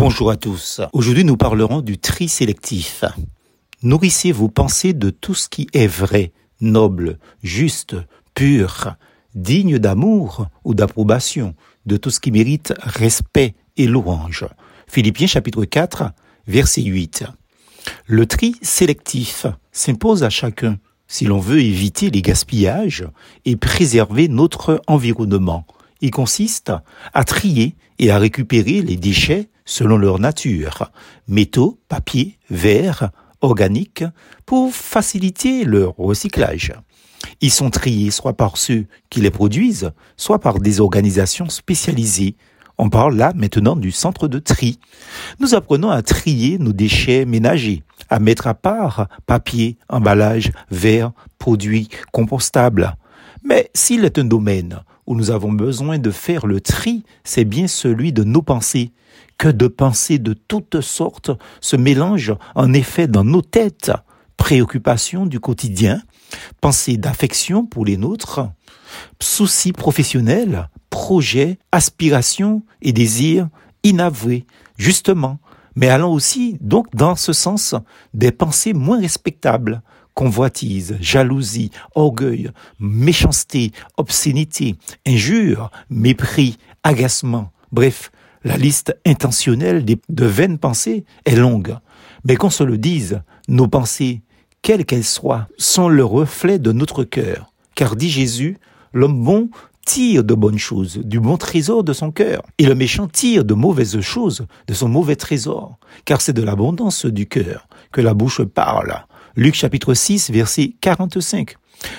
Bonjour à tous. Aujourd'hui, nous parlerons du tri sélectif. Nourrissez vos pensées de tout ce qui est vrai, noble, juste, pur, digne d'amour ou d'approbation, de tout ce qui mérite respect et louange. Philippiens chapitre 4, verset 8. Le tri sélectif s'impose à chacun si l'on veut éviter les gaspillages et préserver notre environnement. Il consiste à trier et à récupérer les déchets selon leur nature, métaux, papier, verre, organiques, pour faciliter leur recyclage. Ils sont triés soit par ceux qui les produisent, soit par des organisations spécialisées. On parle là maintenant du centre de tri. Nous apprenons à trier nos déchets ménagers, à mettre à part papier, emballage, verre, produits compostables. Mais s'il est un domaine où nous avons besoin de faire le tri, c'est bien celui de nos pensées. Que de pensées de toutes sortes se mélangent en effet dans nos têtes. Préoccupations du quotidien, pensées d'affection pour les nôtres, soucis professionnels, projets, aspirations et désirs inavoués, justement, mais allant aussi donc dans ce sens des pensées moins respectables, convoitise, jalousie, orgueil, méchanceté, obscénité, injure, mépris, agacement, bref, la liste intentionnelle de vaines pensées est longue. Mais qu'on se le dise, nos pensées, quelles qu'elles soient, sont le reflet de notre cœur. Car dit Jésus, l'homme bon tire de bonnes choses, du bon trésor de son cœur, et le méchant tire de mauvaises choses de son mauvais trésor, car c'est de l'abondance du cœur que la bouche parle. Luc chapitre 6, verset 45.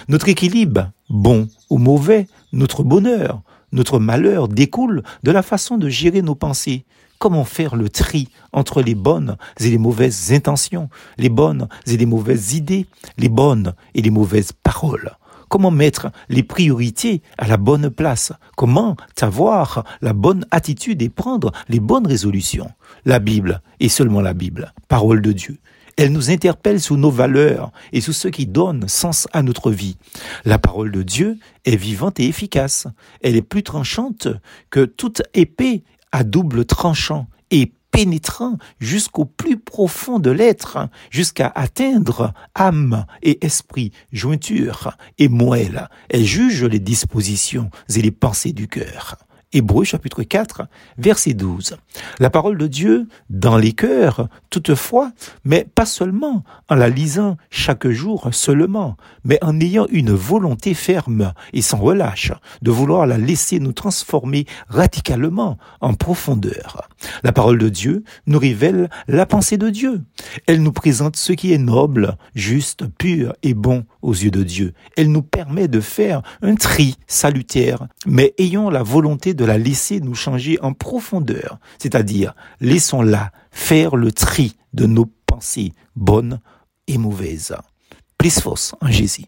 Notre équilibre, bon ou mauvais, notre bonheur, notre malheur découle de la façon de gérer nos pensées. Comment faire le tri entre les bonnes et les mauvaises intentions, les bonnes et les mauvaises idées, les bonnes et les mauvaises paroles? Comment mettre les priorités à la bonne place? Comment avoir la bonne attitude et prendre les bonnes résolutions? La Bible et seulement la Bible, parole de Dieu. Elle nous interpelle sous nos valeurs et sous ce qui donne sens à notre vie. La parole de Dieu est vivante et efficace. Elle est plus tranchante que toute épée à double tranchant et pénétrant jusqu'au plus profond de l'être, jusqu'à atteindre âme et esprit, jointure et moelle. Elle juge les dispositions et les pensées du cœur. Hébreu chapitre 4, verset 12. La parole de Dieu dans les cœurs, toutefois, mais pas seulement en la lisant chaque jour seulement, mais en ayant une volonté ferme et sans relâche de vouloir la laisser nous transformer radicalement en profondeur. La parole de Dieu nous révèle la pensée de Dieu. Elle nous présente ce qui est noble, juste, pur et bon aux yeux de Dieu. Elle nous permet de faire un tri salutaire, mais ayons la volonté la laisser nous changer en profondeur, c'est-à-dire laissons-la faire le tri de nos pensées bonnes et mauvaises. Plus force en Jésus.